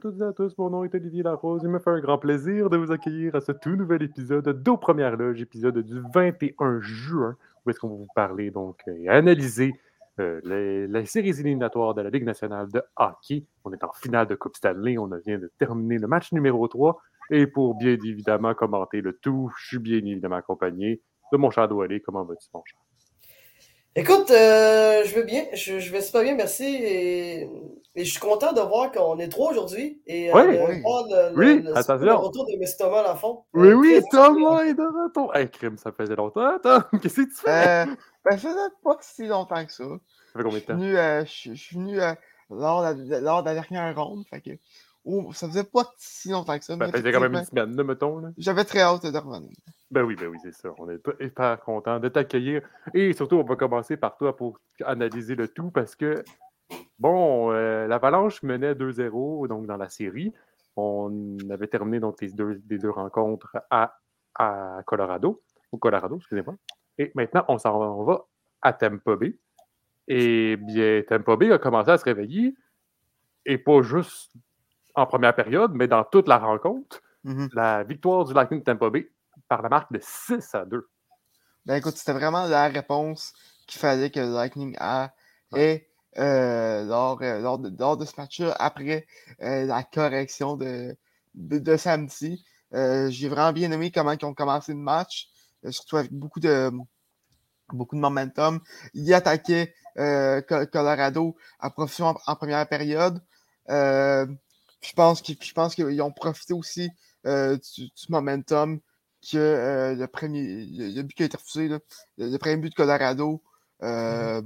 Toutes et à tous, mon nom est Olivier Larose. Il me fait un grand plaisir de vous accueillir à ce tout nouvel épisode d'Aux Premières Loges, épisode du 21 juin, où est-ce qu'on va vous parler donc et analyser euh, les, les séries éliminatoires de la Ligue nationale de hockey. On est en finale de Coupe Stanley, on vient de terminer le match numéro 3. Et pour bien évidemment commenter le tout, je suis bien évidemment accompagné de mon cher Doualé. Comment vas-tu, mon cher? Écoute, euh, je vais bien, je, je vais super bien, merci. Et, et je suis content de voir qu'on est trois aujourd'hui et euh, Oui, de oui. voir le, le- Oui, le- le retour de Miss Thomas à fond. Oui, Euh, oui, Thomas est de retour. Hey, crime, ça faisait longtemps, Tom. Qu'est-ce que tu fais? Euh, ben, ça faisait pas si longtemps que ça. Ça fait combien Je de suis temps? venu, euh, je, je suis venu euh, lors, de la, lors de la dernière ronde. Fait que, oh, ça faisait pas si longtemps que ça. Ben, faisait quand même une semaine, là, mettons. Là. J'avais très hâte de revenir. Ben oui, ben oui, c'est ça. On est pas- hyper content de t'accueillir. Et surtout, on va commencer par toi pour analyser le tout parce que, bon, euh, l'Avalanche menait 2-0 donc dans la série. On avait terminé donc les deux, les deux rencontres à, à Colorado, au Colorado, excusez-moi. Et maintenant, on s'en va à Tampa Bay. Et bien, Tampa Bay a commencé à se réveiller, et pas juste en première période, mais dans toute la rencontre. Mhm. La victoire du Lightning de Tampa Bay par la marque de 6 à 2. Ben écoute, c'était vraiment la réponse qu'il fallait que le Lightning a et euh, lors, euh, lors, de, lors de ce match-là, après euh, la correction de, de, de samedi. Euh, J'ai vraiment bien aimé comment ils ont commencé le match, surtout avec beaucoup de beaucoup de momentum. Ils attaquaient Co- Colorado à profusion en, en première période. Je pense qu'ils je pense qu'ils ont profité aussi euh, du, du momentum que euh, le premier le, le but qui a été refusé, là, le, le premier but de Colorado, euh,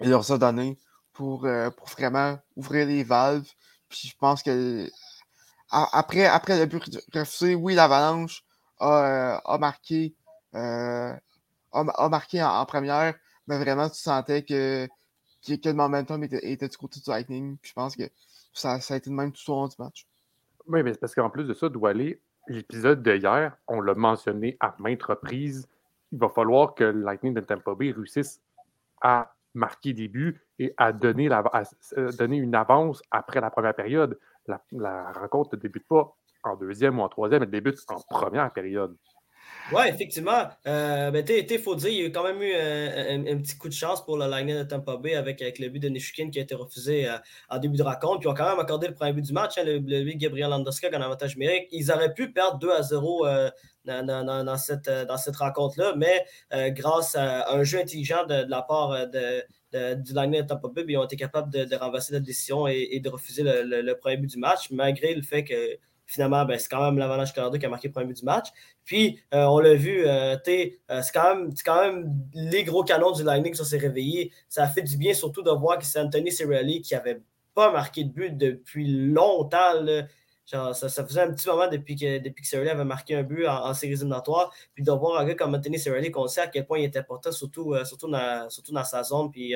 il leur a donné pour, pour vraiment ouvrir les valves. Puis je pense que a- après, après le but refusé, oui, l'Avalanche a, a marqué, a, a marqué en, en première, mais vraiment tu sentais que, que, que le momentum était, était du côté du Lightning. Puis je pense que ça, a été de même tout au long du match. Oui, mais parce qu'en plus de ça, Doualé, l'épisode de hier, on l'a mentionné à maintes reprises, il va falloir que Lightning de Tampa Bay réussisse à marquer des buts et à donner, euh, une avance après la première période. La rencontre ne débute pas en deuxième ou en troisième, elle débute en première période. Ouais, effectivement. Euh, ben, il faut dire, il y a eu quand même eu un, un- petit coup de chance pour le Lightning de Tampa Bay avec, le but de Nishukin qui a été refusé euh, en début de rencontre. Puis ils ont quand même accordé le premier but du match, hein, le, but de Gabriel Landeskog en avantage numérique. Ils auraient pu perdre 2 à 0 euh, dans, cette, euh, rencontre-là, mais euh, grâce à un jeu intelligent de, la part euh, de, du Lightning de Tampa Bay, ben, ils ont été capables de, renverser la décision et, de refuser le premier but du match, malgré le fait que finalement, ben, c'est quand même l'Avalanche Colorado qui a marqué le premier but du match. Puis, euh, on l'a vu, euh, euh, c'est quand, même- les gros canons du Lightning qui s'est réveillés. Ça a fait du bien, surtout de voir que c'est Anthony Cirelli qui n'avait pas marqué de but depuis longtemps. ça, faisait un petit moment depuis que, depuis Cirelli avait marqué un but en, en séries éliminatoires. Puis de voir un gars comme Anthony Cirelli, qu'on sait à quel point il était important, surtout, surtout, dans, sa zone, puis,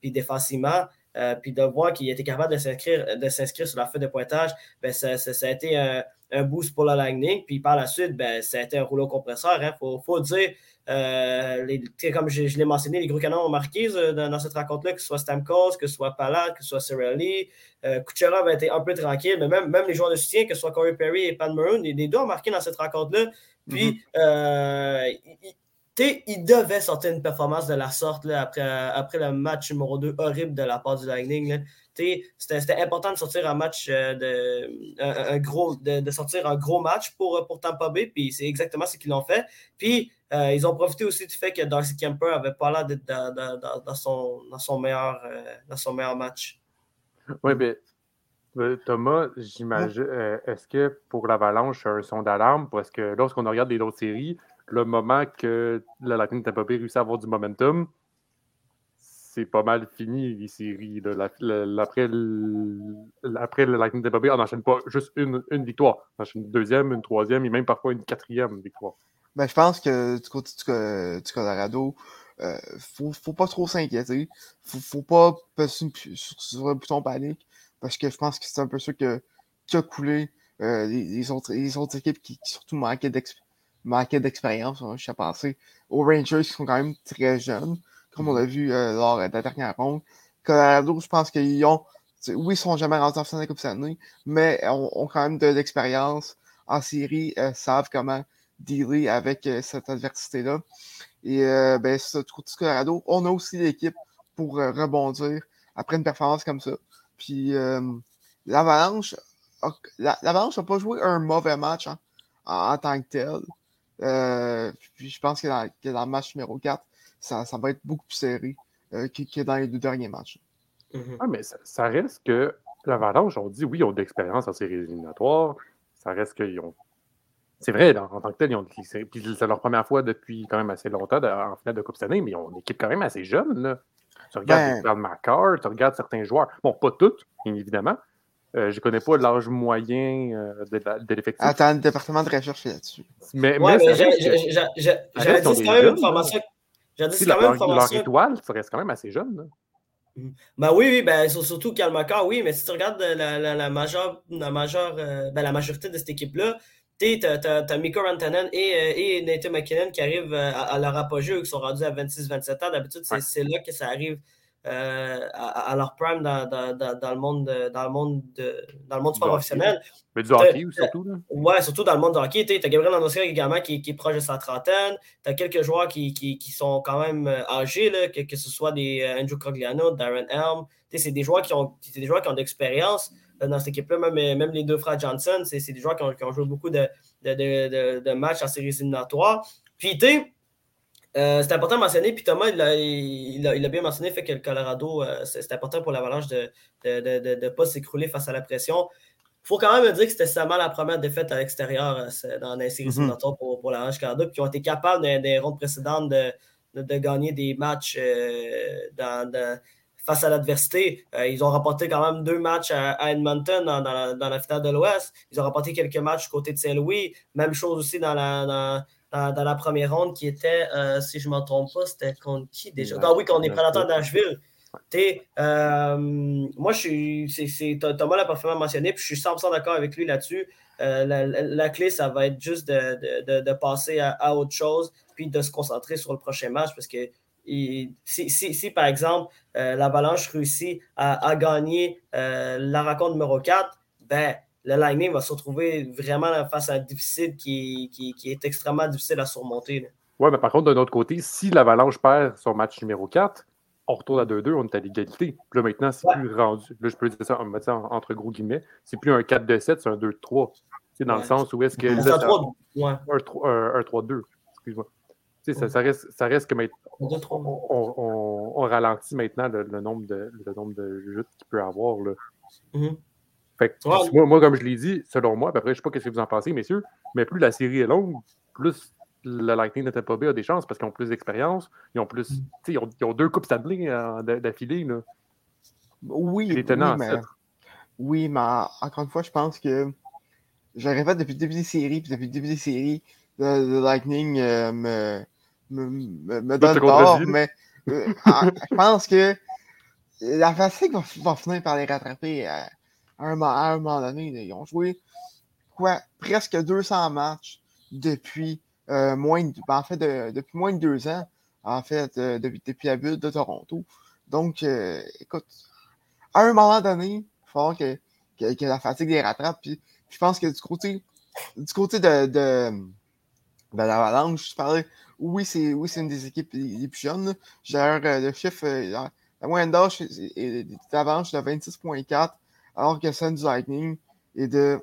puis défensivement. Euh, puis de voir qu'il était capable de s'inscrire, de s'inscrire sur la feuille de pointage, ben, ça, ça- ça a été un, un boost pour le Lightning. Puis par la suite, ben, ça a été un rouleau compresseur. Il faut, faut dire, euh, les- comme je, je l'ai mentionné, les gros canons ont marqué euh, dans, dans cette rencontre-là, que ce soit Stamkos, que ce soit Palat, que ce soit Cirelli. Kucherov a été un peu tranquille, mais même, même les joueurs de soutien, que ce soit Corey Perry et Pan Maroon, les, les deux ont marqué dans cette rencontre-là. Puis, euh, il- il- il devait sortir une performance de la sorte après, après le match numéro 2 horrible de la part du Lightning. C'était important de sortir un match euh, de, un, gros, de, sortir un gros match pour, pour Tampa Bay, puis c'est exactement ce qu'ils ont fait. Puis euh, ils ont profité aussi du fait que Darcy Kemper avait pas l'air d'être dans, son, dans, son meilleur, euh, dans son meilleur match. Oui, mais euh, Thomas, j'imagine, euh, est-ce que pour l'Avalanche, c'est un son d'alarme? Parce que lorsqu'on regarde les autres séries, le moment que le Lightning Tampa Bay réussit à avoir du momentum, c'est pas mal fini, les séries. La- la- Après le, après Lightning Tampa Bay, on n'enchaîne pas juste une, victoire. On enchaîne une deuxième, une troisième et même parfois une quatrième victoire. Ben, je pense que du côté du, Co- du Colorado, euh, faut, faut pas trop s'inquiéter. Faut, faut pas passer sur, sur- le bouton panique. Parce que je pense que c'est un peu ça qui a coulé euh, les, autres, les autres équipes qui, qui surtout manquaient d'ex- manquaient d'expérience. hein. Je suis pensé aux Rangers qui sont quand même très jeunes, comme on l'a vu euh, lors de la dernière ronde. Colorado, je pense qu'ils ont oui, ils sont jamais rendus en finale de la Coupe Stanley, mais ont, ont quand même de l'expérience en série, euh, savent comment dealer avec euh, cette adversité-là. Et euh, ben, ça, du côté du Colorado, on a aussi l'équipe pour rebondir après une performance comme ça. Puis l'Avalanche, l'Avalanche n'a pas joué un mauvais match hein, en, en tant que tel. Euh, puis je pense que dans, que dans le match numéro 4, ça, ça va être beaucoup plus serré euh, que, que dans les deux derniers matchs. Mhm. Ouais, mais ça, ça reste que l'Avalanche, on dit oui, ils ont de l'expérience en séries éliminatoires. Ça reste qu'ils ont. C'est vrai, là, en tant que tel, ils ont. c'est- Puis c'est leur première fois depuis quand même assez longtemps de- en finale de Coupe Stanley, mais ils ont une équipe quand même assez jeune. Là. Tu regardes Ben- Carl McCarr, tu regardes certains joueurs. Bon, pas toutes, bien évidemment. Euh, je ne connais pas l'âge moyen euh, de, la- de l'effectif. Attends, le département de recherche là-dessus. Mais, Ouais, mais mais j'ai- j'ai- j'ai- j'ai- j'avais dit quand même jeunes, une formation. Dit c'est quand même leur, une leur formation. étoile, ça reste quand même assez jeune. là. Ben oui, oui, ben sur- surtout Kalmakar, oui, mais si tu regardes euh, la, la, la majeure, la, majeure, euh, ben, la majorité de cette équipe-là, tu as, t'as Mikko Rantanen et, euh, et Nathan McKinnon qui arrivent euh, à, à leur apogée, qui sont rendus à 26-27 ans. D'habitude, c'est Ouais. c'est là que ça arrive euh, à, à leur prime dans, dans, dans, dans le monde, de- dans le monde, de- dans le monde du sport professionnel. Mais du hockey aussi, surtout. Là. Ouais, surtout dans le monde du hockey. Tu as Gabriel Landosca également qui, qui est proche de sa trentaine. Tu as quelques joueurs qui, qui, qui sont quand même euh, âgés, là, que, que ce soit des euh, Andrew Cogliano, Darren Helm. C'est des joueurs qui ont, des joueurs qui ont d'expérience euh, dans cette équipe-là. Même, euh, même les deux frères Johnson, c'est c'est des joueurs qui ont, qui ont joué beaucoup de, de, de, de- de matchs en séries éliminatoires. Puis, tu sais, euh, c'est important de mentionner, puis Thomas, il a, il, bien mentionné, fait que le Colorado, euh, c'est important pour l'Avalanche de ne de, de, de pas s'écrouler face à la pression. Il faut quand même dire que c'était seulement la première défaite à l'extérieur euh, dans les séries Mhm. éliminatoires pour, pour l'Avalanche Canada, puis ils ont été capables dans des rondes précédentes de, de, gagner des matchs euh, dans, dans- face à l'adversité. Ils ont remporté quand même deux matchs à, à Edmonton dans, dans la, dans la finale de l'Ouest. Ils ont remporté quelques matchs du côté de Saint-Louis. Même chose aussi dans la, dans, la première ronde qui était, euh, si je ne me trompe pas, c'était contre qui déjà? Ah oui, contre les prédateurs de Nashville. Euh, moi, je suis, Thomas l'a parfaitement mentionné, puis je suis 100% d'accord avec lui là-dessus. Euh, la, la- la clé, ça va être juste de, de- de- passer à, à autre chose, puis de se concentrer sur le prochain match, parce que il- si, si- si, par exemple, euh, l'Avalanche réussit à, à gagner la rencontre numéro 4, ben, le Lightning va se retrouver vraiment face à un difficile qui, qui, qui est extrêmement difficile à surmonter. Ouais, mais par contre, d'un autre côté, si l'Avalanche perd son match numéro 4, on retourne à 2-2, on est à l'égalité. Puis là, maintenant, c'est Ouais. plus rendu. Là, je peux dire ça, on ça en- entre gros guillemets. C'est plus un 4-2-7, c'est un 2-3. C'est dans Ouais. le sens où est-ce que. C'est un ça- 3 ouais, un, tro- un- un 3-2. Excuse-moi. Ça, ça reste, ça reste que maintenant, un 2-3. on, on- on ralentit maintenant le, le nombre de, le nombre de jeux qu'il peut avoir. Là. Mhm. Fait que, Ouais. moi, moi, comme je l'ai dit, selon moi, après, je ne sais pas ce que vous en pensez, messieurs, mais plus la série est longue, plus le Lightning de Tampa Bay a des chances parce qu'ils ont plus d'expérience. Ils ont plus. sais, Ils ont, ils ont deux Coupes Stanley euh, d'a- d'affilée. là. Oui, oui, mais, oui, mais en- encore une fois, je pense que je répète depuis le début des séries, puis depuis le début des séries, le, Lightning euh, me, me, me, donne tort, mais euh, en- je pense que la fatigue va, va finir par les rattraper à un, à un moment donné. Ils ont joué quoi, presque 200 matchs depuis euh, moins de, ben, en fait, de- depuis moins de deux ans, en fait, euh, depuis, depuis la bulle de Toronto. Donc, euh, écoute, à un moment donné, il falloir que, que, la fatigue les rattrape. Puis, je pense que du côté, du côté de, de, l'Avalanche, je parlais, oui, c'est une des équipes les, plus jeunes. le chiffre, la, moyenne d'âge de l'Avalanche est de 26,4, alors que celle du Lightning est de,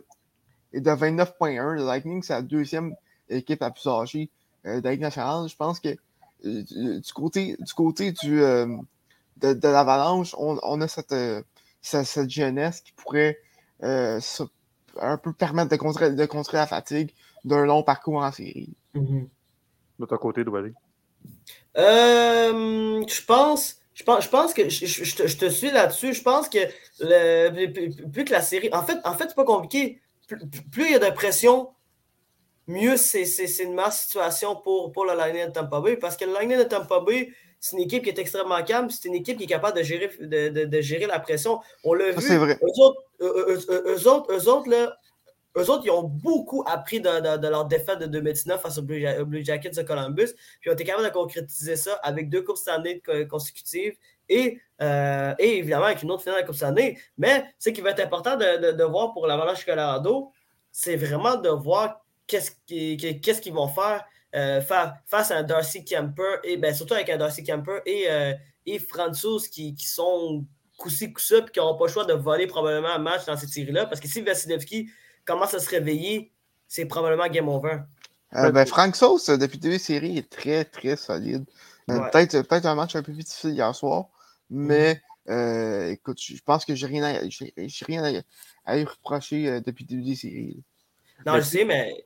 est de 29,1. Le Lightning, c'est la deuxième équipe la plus âgée euh, de la Ligue nationale. Je pense que euh, du côté, du côté du, euh, de, de l'Avalanche, on, on a cette, euh, cette, cette jeunesse qui pourrait euh, un peu permettre de contrer, de contrer la fatigue d'un long parcours en série. Mhm. De ton côté. Euh, je pense, je pense, je pense que je, te, je te suis là-dessus. Je pense que le, plus, que la série. En fait, en fait, c'est pas compliqué. Plus, plus il y a de pression, mieux c'est c'est- c'est une masse situation pour, pour le Lightning de Tampa Bay. Parce que le Lightning de Tampa Bay, c'est une équipe qui est extrêmement calme. C'est une équipe qui est capable de gérer, de, de- de gérer la pression. On l'a vu. c'est vrai. Eux autres, eux, eux- eux- eux autres, eux autres, là, eux autres, ils ont beaucoup appris de, leur défaite de 2019 face aux Blue, Jackets de Columbus. Puis ils ont été capables de concrétiser ça avec deux Coupes Stanley consécutives et, euh, et évidemment avec une autre finale de Coupe Stanley. Mais ce qui va être important de, voir pour l'Avalanche Colorado, c'est vraiment de voir qu'est-ce qu'ils vont faire, euh, face à un Darcy Kemper, et ben, surtout avec un Darcy Kemper et, euh, qui, sont coup-ci, coup-ça, puis qui n'auront pas le choix de voler probablement un match dans cette série-là. Parce que si Vasilevski commence à se réveiller, c'est probablement game over. Euh, ben, Frank Sauce, depuis deux séries, est très, très solide. Euh, peut-être peut un match un peu plus difficile hier soir, mais mm-hmm. écoute, je pense que j'ai rien, à, rien à, lui reprocher depuis deux séries. Non, je sais, mais.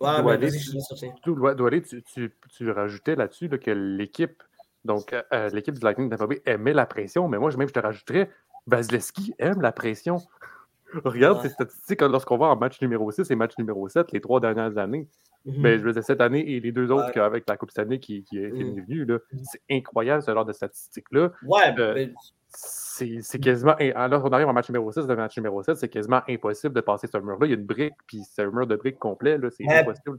Ouais, mais vas-y, je tu, tu, tu, rajoutais là-dessus que l'équipe donc, euh, euh, l'équipe du Lightning Bay aimait la pression, mais moi, même, je te rajouterais, Vasilevski aime la pression. Regarde ces statistiques lorsqu'on va en match numéro 6 et match numéro 7 les trois dernières années. Mais mhm. ben, je veux dire, cette année et les deux autres avec la Coupe Stanley qui, qui, est, mhm. venue, mhm. c'est incroyable ce genre de statistiques-là. Ouais, euh, c'est quasiment. Alors, on arrive en match numéro 6, le match numéro 7, c'est quasiment impossible de passer ce mur-là. Il y a une brique, puis c'est un mur de briques complet, c'est impossible.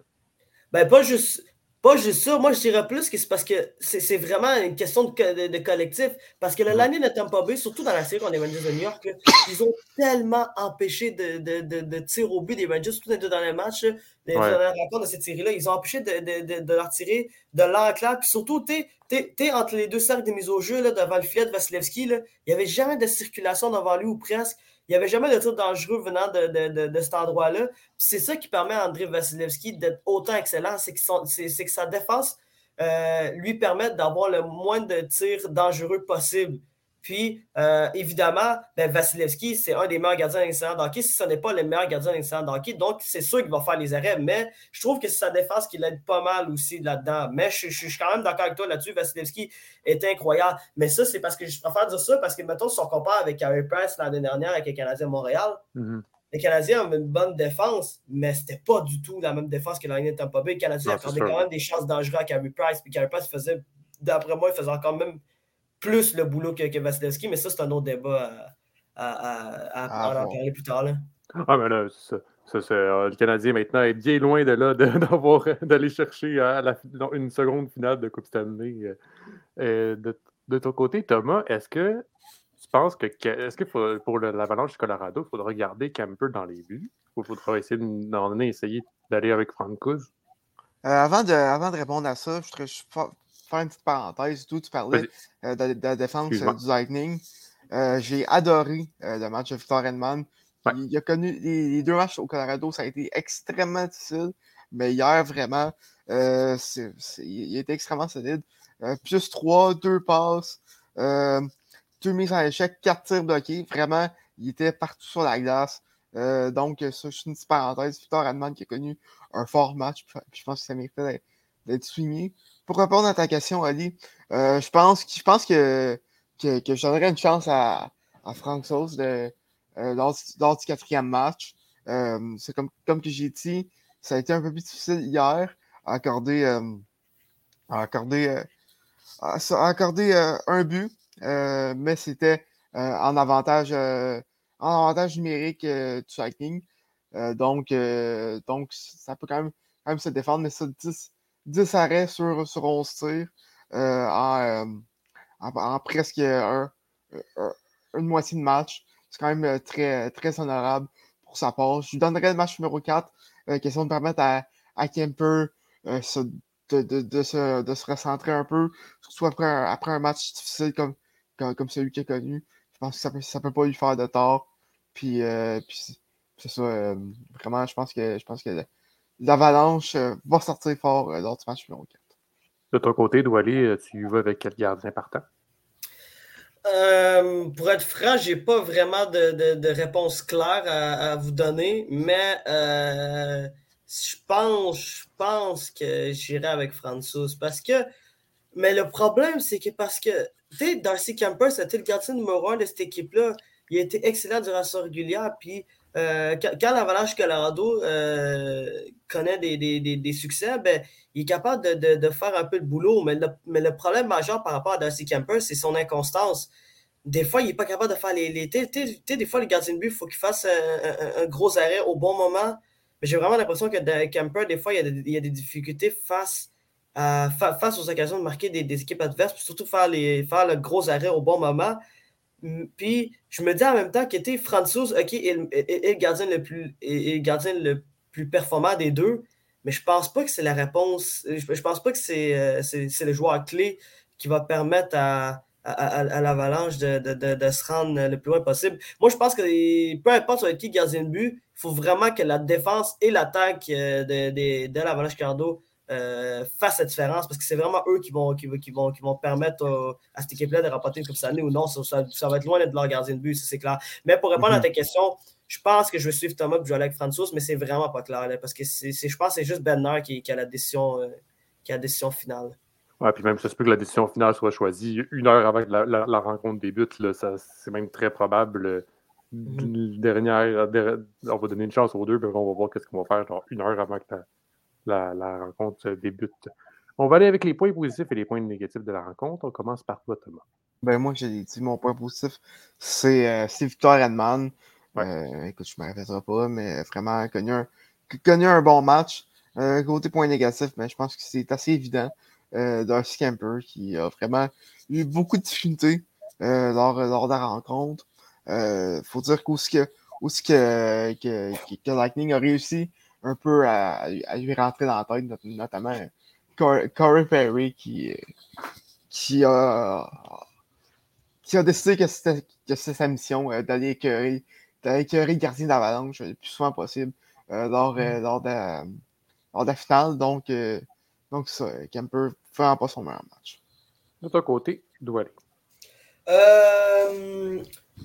Ben, pas juste. Pas juste ça, moi je dirais plus que c'est parce que c'est vraiment une question de, de, collectif. Parce que l'année de Tampa Bay, surtout dans la série contre les Rangers de New York, ils ont tellement empêché de, de, tir au but des Rangers, surtout dans les deux derniers matchs, les ouais. de cette série-là. Ils ont empêché de, leur tirer de l'enclave. Puis surtout, tu es, entre les deux cercles de mise au jeu là, devant le filet de Vasilevski, il n'y avait jamais de circulation devant lui ou presque. Il n'y avait jamais de tir dangereux venant de, cet endroit-là. C'est ça qui permet à André Vasilevski d'être autant excellent, c'est que, sa défense euh, lui permet d'avoir le moins de tirs dangereux possible. Puis, euh, évidemment, ben, Vasilevski, c'est un des meilleurs gardiens d'incident d'hockey, si ce n'est pas le meilleur gardien d'incident d'hockey. Donc, c'est sûr qu'il va faire les arrêts, mais je trouve que c'est sa défense qui l'aide pas mal aussi là-dedans. Mais je, suis quand même d'accord avec toi là-dessus. Vasilevski est incroyable. Mais ça, c'est parce que je préfère dire ça parce que, mettons, si on compare avec Harry Price l'année dernière avec les Canadiens de Montréal, mm-hmm. les Canadiens ont une bonne défense, mais c'était pas du tout la même défense que la ligne de Tampa Bay. Les Canadiens accordaient quand même des chances dangereuses à Harry Price, puis Harry Price faisait, d'après moi, il faisait encore même plus le boulot que, que Vasilevski, mais ça, c'est un autre débat à, à, à, ah, en parler plus tard. Là. Ah, mais là, ça, ça euh, le Canadien maintenant est bien loin de là d'avoir d'aller chercher à la, une seconde finale de Coupe Stanley. Euh, euh, de, de, ton côté, Thomas, est-ce que tu penses que est-ce que pour l'Avalanche du Colorado, il faudra regarder Camper dans les buts ou il faudra essayer d'en essayer d'aller avec Francouz? avant, de, avant de répondre à ça, je, je, faire une petite parenthèse, tout, tu parlais euh, de, la défense euh, du Lightning. Euh, j'ai adoré le match de Victor Edman. Il, a connu les, deux matchs au Colorado, ça a été extrêmement difficile, mais hier, vraiment, il était extrêmement solide. plus trois, deux passes, deux mises en échec, quatre tirs bloqués. Vraiment, il était partout sur la glace. donc, ça, c'est une petite parenthèse. Victor Edman qui a connu un fort match, je pense que ça méritait d'être souligné pour répondre à ta question, Ali, euh, je pense, je pense que, que, je donnerais une chance à, à Frank Sauce de, euh, lors, du quatrième match. Euh, c'est comme, comme que j'ai dit, ça a été un peu plus difficile hier à accorder, à accorder, à, accorder un but, mais c'était en avantage en avantage numérique du Lightning. donc, donc, ça peut quand même, quand même se défendre, mais ça, 10, 10 arrêts sur, sur 11 tirs euh, en, en, presque un, une moitié de match. C'est quand même euh, très, très honorable pour sa part. Je lui donnerais le match numéro 4, euh, question de permettre à, à Kemper de, de, de, se, de se recentrer un peu, surtout après un, après un match difficile comme, comme, celui qu'il a connu. Je pense que ça ça peut pas lui faire de tort. Puis, puis c'est ça, vraiment, je pense que je pense que l'Avalanche euh, va sortir fort euh, lors du match numéro 4. De ton côté, Douali, euh, tu vas avec quel gardien partant? pour être franc, j'ai pas vraiment de, réponse claire à, vous donner, mais je pense, je pense que j'irai avec Francis parce que, mais le problème, c'est que parce que, tu Darcy Camper, c'était le gardien numéro un de cette équipe-là. Il a été excellent durant sa régulière, puis euh, quand, l'Avalanche Colorado euh, connaît des, succès, ben, il est capable de, faire un peu de boulot. Mais le, problème majeur par rapport à Darcy Kemper, c'est son inconstance. Des fois, il n'est pas capable de faire les. les des fois, les gardiens de but, il faut qu'il fasse un, gros arrêt au bon moment mais j'ai vraiment l'impression que Camper, des fois, il y a des, difficultés face, à, face aux occasions de marquer des, équipes adverses, puis surtout faire, les, faire le gros arrêt au bon moment. Puis je me dis en même temps qu'il était Francis, OK, est, le gardien le plus est, gardien le plus performant des deux, mais je pense pas que c'est la réponse. Je, pense pas que euh, c'est le joueur clé qui va permettre à, à, l'avalanche de, se rendre le plus loin possible. Moi, je pense que peu importe sur qui gardien de but, il faut vraiment que la défense et l'attaque euh, de, l'avalanche Cardo euh, fassent la différence parce que c'est vraiment eux qui vont, qui, vont, qui vont permettre à cette équipe-là de remporter une Coupe année ou non. Ça, va être loin d'être leur gardien de but, c'est clair. Mais pour répondre à mhm. ta question, je pense que je vais suivre Thomas et avec François, mais c'est vraiment pas clair parce que je pense que c'est juste Benner qui, qui, a la décision, euh, qui a la décision finale. Ouais, puis même ça se peut que la décision finale soit choisie une heure avant que la, rencontre débute. c'est même très probable. Mm-hmm. Dernière, on va donner une chance aux deux, puis on va voir qu'est-ce qu'on va faire genre, une heure avant que la, rencontre débute. On va aller avec les points positifs et les points négatifs de la rencontre. On commence par toi, Thomas. Ben moi, j'ai dit mon point positif, c'est euh, Victor Edman. Euh, écoute, je ne me répéterai pas, mais vraiment connu un, connu un bon match. Euh, côté point négatif, mais je pense que c'est assez évident d'un scamper qui a vraiment eu beaucoup de difficultés lors, lors, de la rencontre. Il faut dire qu'aussi que, aussi que, que, que, Lightning a réussi un peu à, à, lui rentrer dans la tête, notamment Corey Perry qui, qui, a, qui a décidé que c'était sa mission d'aller écœurer, le gardien d'avalanche le plus souvent possible lors, mm. lors, de, lors, de, la finale. Donc, donc, ça, Kemper fait pas son meilleur match. De ton côté, d'où aller?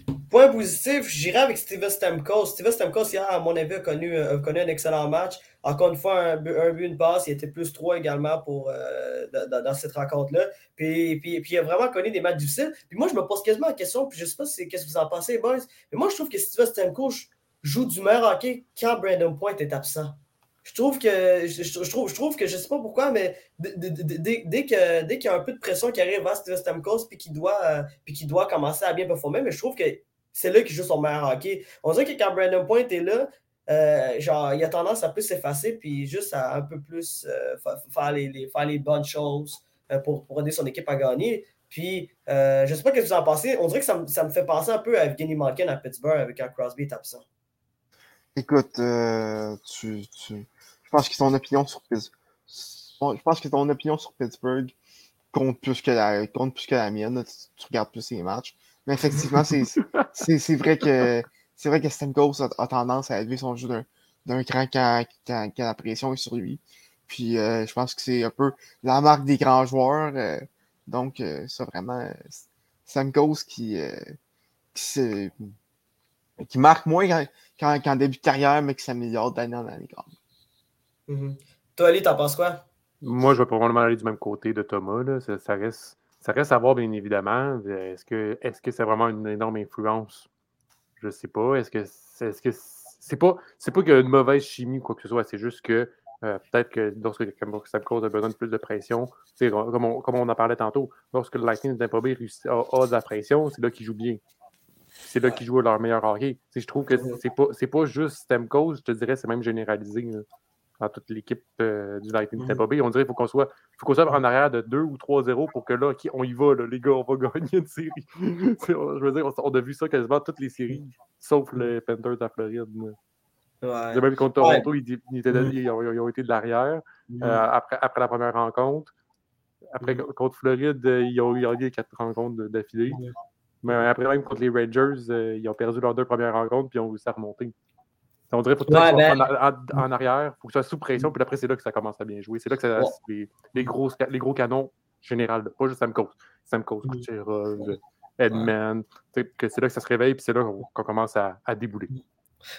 Euh, point positif, j'irai avec Steven Stamkos. Steven Stamkos, hier, à mon avis, a connu, a connu un excellent match. Encore une fois, un, but, une passe. Il était plus 3 également pour, euh, dans, cette rencontre-là. Puis, puis, puis, il a vraiment connu des matchs difficiles. Puis moi, je me pose quasiment la question, puis je ne sais pas qu'est-ce que vous en pensez, boys. Mais moi, je trouve que Steven Stamkos joue du meilleur hockey quand Brandon Point est absent je trouve que je, trouve, je trouve que je sais pas pourquoi, mais dès, que dès qu'il y a un peu de pression qui arrive à Steven Stamkos puis qu'il doit euh, puis doit commencer à bien performer, mais je trouve que c'est là qu'il joue son meilleur hockey. On dirait que quand Brandon Point est là, euh, genre il a tendance à plus s'effacer puis juste à un peu plus euh, faire, les, faire les bonnes choses pour, pour aider son équipe à gagner. Puis, je sais pas ce que vous en pensez. On dirait que ça, me fait penser un peu à Evgeny Malkin à Pittsburgh avec un Crosby est absent. Écoute, tu, tu, pense que ton opinion sur Pittsburgh. Je pense que ton opinion sur Pittsburgh compte plus que la, compte plus que la mienne. Tu, regardes plus les matchs. Mais effectivement, c'est vrai que c'est vrai que Stamkos a, tendance à élever son jeu d'un cran quand, quand, la pression est sur lui. Puis euh, je pense que c'est un peu la marque des grands joueurs. Euh, donc, euh, ça vraiment, Stamkos qui, qui, qui, marque moins qu'en début de carrière, mais qui s'améliore d'année en année. Mhm. Toi, Ali, t'en penses quoi? Moi, je vais probablement aller du même côté de Thomas. Ça, reste, ça reste à voir, bien évidemment. Est-ce que c'est -ce que vraiment une énorme influence? Je ne sais pas. Est-ce que c'est -ce que c'est pas, pas qu'il y a une mauvaise chimie ou quoi que ce soit, c'est juste que euh, peut-être que lorsque cause a besoin de plus de pression, comme on, comme on en parlait tantôt, lorsque le Lightning de a, a, de la pression, c'est là qu'il joue bien. C'est là qu'ils jouent leur meilleur hockey. Je trouve que c'est pas, pas juste Stamkos, je te dirais, c'est même généralisé dans toute l'équipe euh, du Lightning de Tampa Bay. On dirait qu'il faut qu'on soit, faut qu'on soit en arrière de 2 ou 3-0 pour que là, on y va, les gars, on va gagner une série. je veux dire, on, a vu ça quasiment toutes les séries, sauf les Panthers à Floride. Ouais. Même contre Toronto, ils, ils, ont, été de l'arrière euh, après, après la première rencontre. Après, contre Floride, euh, ils ont eu quatre rencontres d'affilée. Mais après, même contre les Rangers, ils ont perdu leurs deux premières rencontres puis ils ont réussi à remonter. On dirait faut que ben en, arrière, il faut que tu sois sous pression, puis après, c'est là que ça commence à bien jouer. C'est là que ça, les, les, gros, les gros canons général, pas juste Samco, Samco, mm. Kucherov, Edman, que c'est là que ça se réveille, puis c'est là qu'on commence à, à, débouler.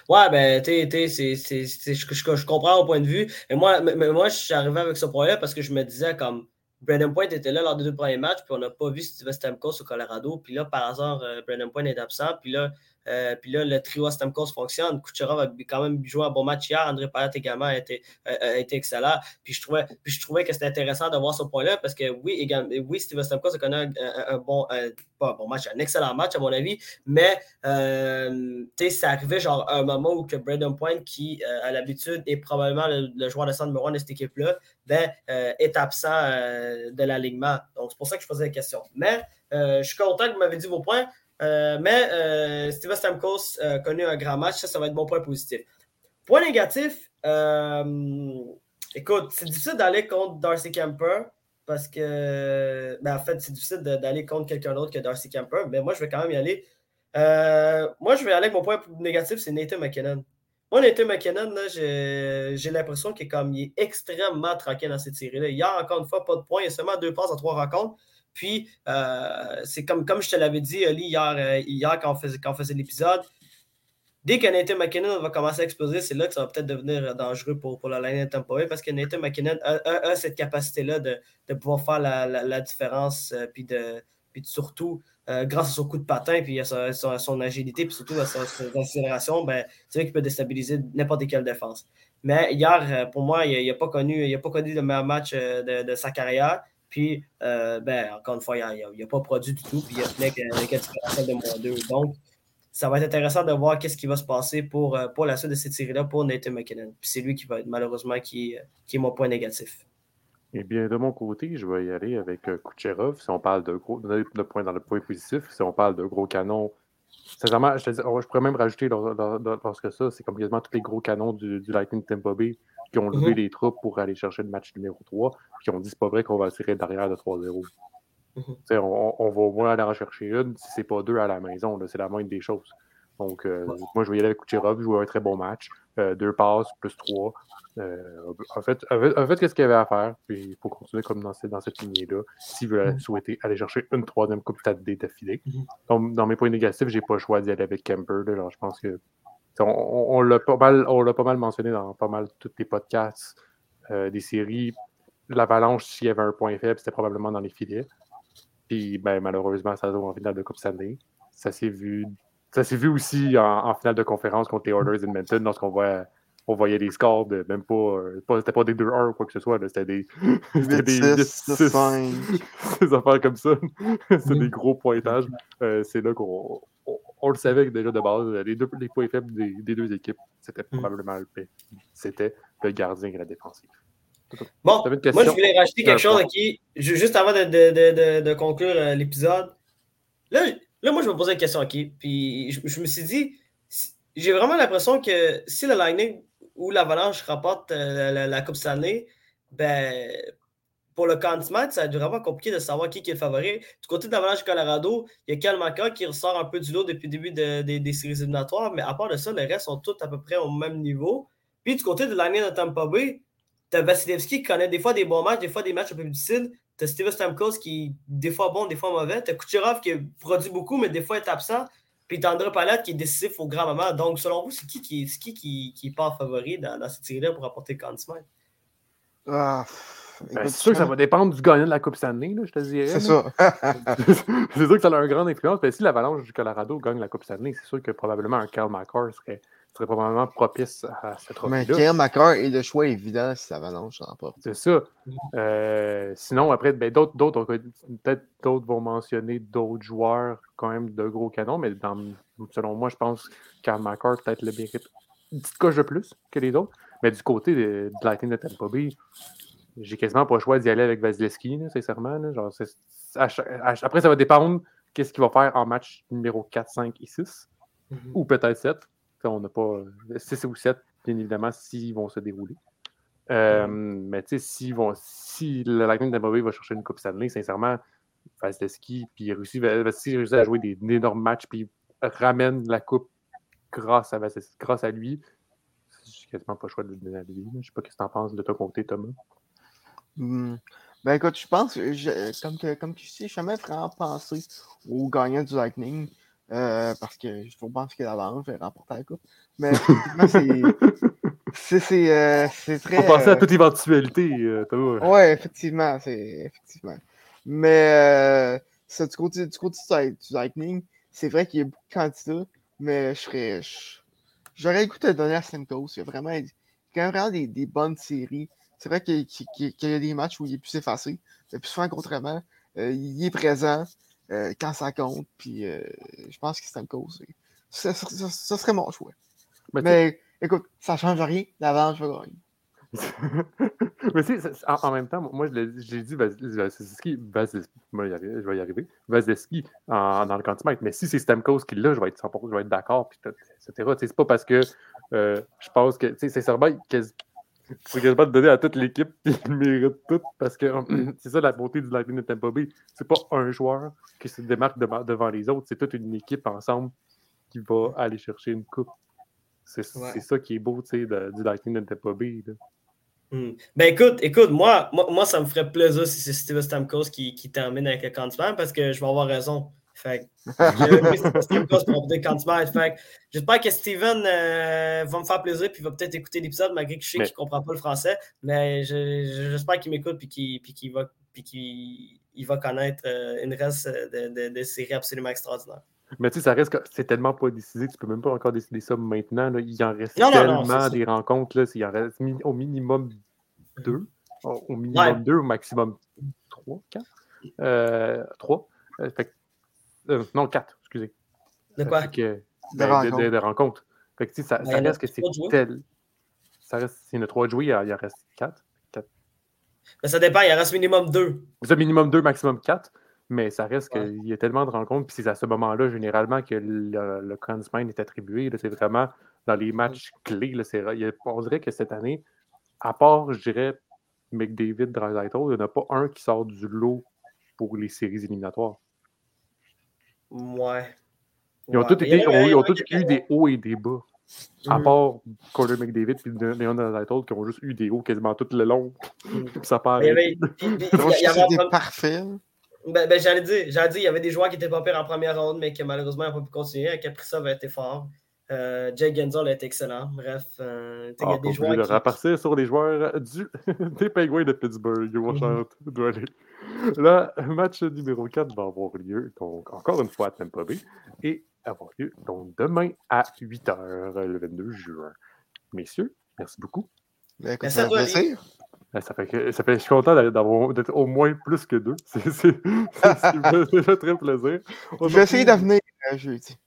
Ouais, ben, tu sais, je, je, comprends au point de vue. Et moi, mais, moi, je suis arrivé avec ce point-là parce que je me disais comme Brandon Point était là lors des deux premiers matchs, puis on n'a pas vu Steve Stamkos au Colorado. Puis là, par hasard, euh, Brandon Point est absent. Puis là, Euh, puis là, le trio Stamkos fonctionne. Kucherov a quand même joué un bon match hier. André Payet également a été, excellent. Puis je, trouvais, puis je trouvais que c'était intéressant de voir ce point-là parce que oui, également, oui Stamkos a connu un, bon, pas un bon match, un excellent match à mon avis, mais euh, ça arrivait genre un moment où que Braden Point, qui à l'habitude est probablement le, joueur de centre numéro 1 de cette équipe-là, ben, est absent de l'alignement. Donc c'est pour ça que je posais la question. Mais je suis content que vous m'avez dit vos points. Euh, mais euh, Steven Stamkos a connu un grand match. Ça, ça va être mon point positif. Point négatif, euh, écoute, c'est difficile d'aller contre Darcy Camper parce que, ben, en fait, c'est difficile d'aller contre quelqu'un d'autre que Darcy Camper, mais moi, je vais quand même y aller. moi, je vais aller avec mon point négatif, c'est Nathan McKinnon. Moi, Nathan McKinnon, j'ai l'impression qu'il est, comme, il est extrêmement tranquille dans cette série-là. A encore une fois pas de points, il y a seulement deux passes en trois rencontres. Puis, euh, c'est comme, comme je te l'avais dit, Ali, hier, euh, hier quand on faisait, faisait l'épisode, dès que Nathan McKinnon va commencer à exploser, c'est là que ça va peut-être devenir dangereux pour, pour la line de Tampa parce que Nathan McKinnon a, cette capacité-là de, pouvoir faire la, différence, euh, puis, de, puis surtout, grâce à son coup de patin, puis à son, agilité, puis surtout à son, accélération, ben, c'est vrai qu'il peut déstabiliser n'importe quelle défense. Mais hier, pour moi, il n'a pas, connu, il pas connu le meilleur match de, de sa carrière. Puis, euh, ben, encore une fois, il n'a pas produit du tout. Puis, il a avec un différentiel de moins 2. Donc, ça va être intéressant de voir qu'est-ce qui va se passer pour, euh, pour la suite de cette série-là pour Nathan McKinnon. Puis, c'est lui qui va être malheureusement qui, qui est mon point négatif. Eh bien, de mon côté, je vais y aller avec euh, Kucherov. Si on parle de gros, point dans le point positif, si on parle de gros canons, sincèrement, je, je pourrais même rajouter lorsque ça, c'est comme quasiment tous les gros canons du, Lightning Tampa Bay qui ont levé mhm. les troupes pour aller chercher le match numéro 3, puis qui ont dit c'est pas vrai qu'on va tirer derrière de 3-0. Mhm. on, va au moins aller en chercher une, si c'est pas deux à la maison, c'est la moindre des choses. Donc, euh, moi, je vais y aller avec Kucherov, jouer un très bon match. Euh, deux passes, plus trois. Euh, en fait, en fait, qu'est-ce qu'il y avait à faire? Puis il faut continuer comme dans, dans cette lignée-là, s'il veut mhm. souhaiter aller chercher une troisième Coupe D d'affilée. Donc, dans mes points négatifs, j'ai pas le choix d'y aller avec Kemper. je pense que on, l'a pas, mal, pas mal mentionné dans pas mal tous les podcasts euh, des séries. L'Avalanche, s'il y avait un point faible, c'était probablement dans les filets. Puis ben, malheureusement, ça se en finale de Coupe Stanley. Ça s'est vu. Ça s'est vu aussi en, finale de conférence contre les Orders Edmonton lorsqu'on voit on voyait des scores de même pas. C'était pas des 2-1 ou quoi que ce soit. C'était des. C'était des 6, 5. des affaires comme ça. c'est des gros pointages. Euh, c'est là qu'on on le savait déjà de base, les deux les points faibles des, deux équipes, c'était mm. probablement le C'était le gardien et la défensive. Bon, moi, je voulais rajouter quelque chose qui, juste avant de, conclure euh, l'épisode. Là, là, moi, je me posais une question, OK? Puis je, me suis dit, j'ai vraiment l'impression que si le Lightning ou l'Avalanche rapporte euh, la, la, Coupe Stanley, ben, pour le match, ça va être vraiment compliqué de savoir qui, est le favori. Du côté de l'Avalanche Colorado, il y a Kalmaka qui ressort un peu du lot depuis le début des séries éliminatoires, mais à part de ça, les restes sont tous à peu près au même niveau. Puis du côté de l'année de Tampa Bay, tu as Vasilevski qui connaît des fois des bons matchs, des fois des matchs un peu difficiles. Tu as Steven Stamkos qui est des fois bon, des fois mauvais. Tu as Kucherov qui produit beaucoup, mais des fois est absent. Puis tu André Palette qui est décisif au grand moment. Donc, selon vous, c'est qui qui, qui, qui, part favori dans, cette série-là pour apporter le Conn Ah. Ben, c'est sûr que ça va dépendre du gagnant de la Coupe Stanley, je te dirais. C'est ça. c'est sûr que ça a une grande influence. Mais si l'Avalanche du Colorado gagne la Coupe Stanley, c'est sûr que probablement un Kyle McCarr serait, serait probablement propice à cette trophée Mais Kyle McCarr est le choix évident si l'Avalanche remporte. C'est ça. Euh, sinon, après, ben, d'autres, peut-être d'autres vont mentionner d'autres joueurs quand même de gros canons, mais selon moi, je pense que Kyle McCarr peut-être le mérite une petite coche de plus que les autres. Mais du côté de, de Lightning de Tampa Bay, j'ai quasiment pas le choix d'y aller avec Vasilevski, sincèrement. après, ça va dépendre qu'est-ce qu'il va faire en match numéro 4, 5 et 6. Mm-hmm. Ou peut-être 7. on n'a pas 6 ou 7, bien évidemment, s'ils vont se dérouler. Euh, mm-hmm. Mais tu sais, vont, si le Lightning va chercher une Coupe Stanley, sincèrement, Vasilevski, puis il réussit, à jouer des, énormes matchs, puis ramène la Coupe grâce à, grâce à lui. J'ai quasiment pas le choix de donner la vie. Je sais pas ce que tu en penses de ton côté, Thomas. Mmh. Ben écoute, je pense, comme, comme tu sais, je jamais vraiment pensé au gagnant du Lightning. Euh, parce que je pense que l'avance vais remporter la coupe. Mais c'est c'est euh, très. On penser à toute éventualité, euh, Oui, effectivement, c'est effectivement. Mais ça, du côté du, côté du Lightning, c'est vrai qu'il y a beaucoup de candidats, mais je serais. je- J'aurais le goût de donner à Stamkos. Il y a vraiment, quand même vraiment des, des bonnes séries. C'est vrai qu'il y a des matchs où il est plus effacé. Mais plus souvent, contrairement, euh, il est présent euh, quand ça compte. Puis euh, je pense que c'est- ça, ça- ça- ça serait mon choix. Mais écoute, ça change rien. L'avance va gagner. Mais tu sais, en, en même temps, moi, j'ai dit Vas- Vasilevski, Vasilevski, je vais y arriver, en- dans le quantimètre. Mais si c'est Stamkos qui l'a, je vais être 100%, je vais être d'accord, etc. C'est pas parce que euh, je pense que, tu sais, c'est quasiment te donner à toute l'équipe, puis ils méritent tout, parce que c'est ça la beauté du Lightning de Tampa Bay. C'est pas un joueur qui se démarque devant, devant les autres, c'est toute une équipe ensemble qui va aller chercher une coupe. C'est Ouais. ça qui est beau, tu sais, de- du Lightning de Tampa Bay. là. Hmm. Ben écoute, écoute, moi, moi, moi, ça me ferait plaisir si c'est Steve Stamkos qui, qui termine avec le candidat parce que je vais avoir raison. Fait que j'espère que Steven euh, va me faire plaisir puis va peut-être écouter l'épisode malgré que je sais Mais- qu'il ne comprend pas le français. Mais je- je- j'espère qu'il m'écoute puis qu'il va, puis qu'il il va connaître euh, une reste de, de, de séries absolument extraordinaires. Mais tu sais, ça reste que c'est tellement pas décidé, tu peux même pas encore décider ça maintenant. là. Il en reste Non, non, non, tellement ça. des rencontres. Là. Il en reste au minimum deux. Au au minimum Ouais. deux, au maximum trois, quatre. Euh, trois. Fait que- euh, non, quatre, excusez. De quoi? Que- ben, de, rencontres. de- de rencontres. Fait que, tu sais, ça, Ben, ça il y en a reste que c'est trois de jouer. tel. Ça reste, s'il y en a trois de jouer, il en reste quatre. Ben, ça dépend, il en reste minimum deux. C'est minimum deux, maximum quatre. Mais ça reste Ouais. qu'il y a tellement de rencontres, puis c'est à ce moment-là, généralement, que le, le est attribué. là. C'est vraiment dans les matchs clés. Là, c'est, il y a- on dirait que cette année, à part, je dirais, McDavid, Draisaitl, il n'y en a pas un qui sort du lot pour les séries éliminatoires. Ouais. Ils ont Ouais. tous, été, ont- ils ont eu des hauts et des bas. À Mhm. part Connor McDavid et Leon Draisaitl qui ont juste eu des hauts quasiment tout le long. Puis ça part. Il y avait- puis- puis- Donc, il y avait c'était un- parfait. là. Ben, ben, j'allais dire, j'allais dire, il y avait des joueurs qui étaient pas pires en première ronde, mais qui malheureusement n'ont pas pu continuer. Kaprizov a été fort. Euh, Jake Gensel a été excellent. Bref, euh, il y Ah, a des pas joueurs qui, repartir sur les joueurs du, des Penguins de Pittsburgh. Washington doit aller. Le match numéro 4 va avoir lieu, donc encore une fois à Tampa Bay, et avoir lieu donc demain à 8h, le 22 juin. Messieurs, merci beaucoup. Ben, écoute, Merci ça à toi, fait plaisir. Ça fait que, ça fait, je suis content d'être au moins plus que deux. C'est ce qui me fait déjà très plaisir. On Je vais essayer se de retrouve, venir euh, jeudi.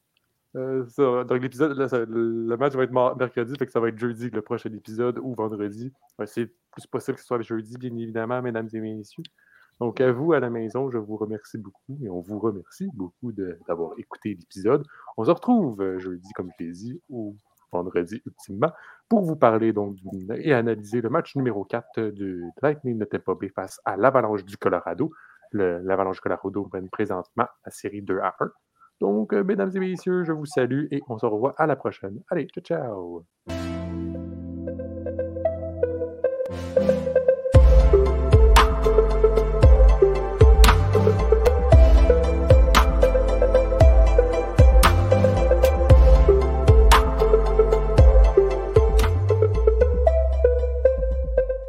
euh, ça, donc l'épisode, le, match va être mercredi, fait que ça va être jeudi le prochain épisode ou vendredi. Ouais, C'est plus possible que ce soit jeudi, bien évidemment, mesdames et messieurs. Donc à vous à la maison, je vous remercie beaucoup et on vous remercie beaucoup d'avoir écouté l'épisode. On se retrouve euh, jeudi, comme je l'ai dit, ou vendredi ultimement, pour vous parler donc et analyser le match numéro 4 du Lightning de Tampa face à l'Avalanche du Colorado. L'Avalanche du Colorado mène présentement la série 2 à 1. Donc, euh, mesdames et messieurs, je vous salue et on se revoit à la prochaine. Allez, ciao, ciao!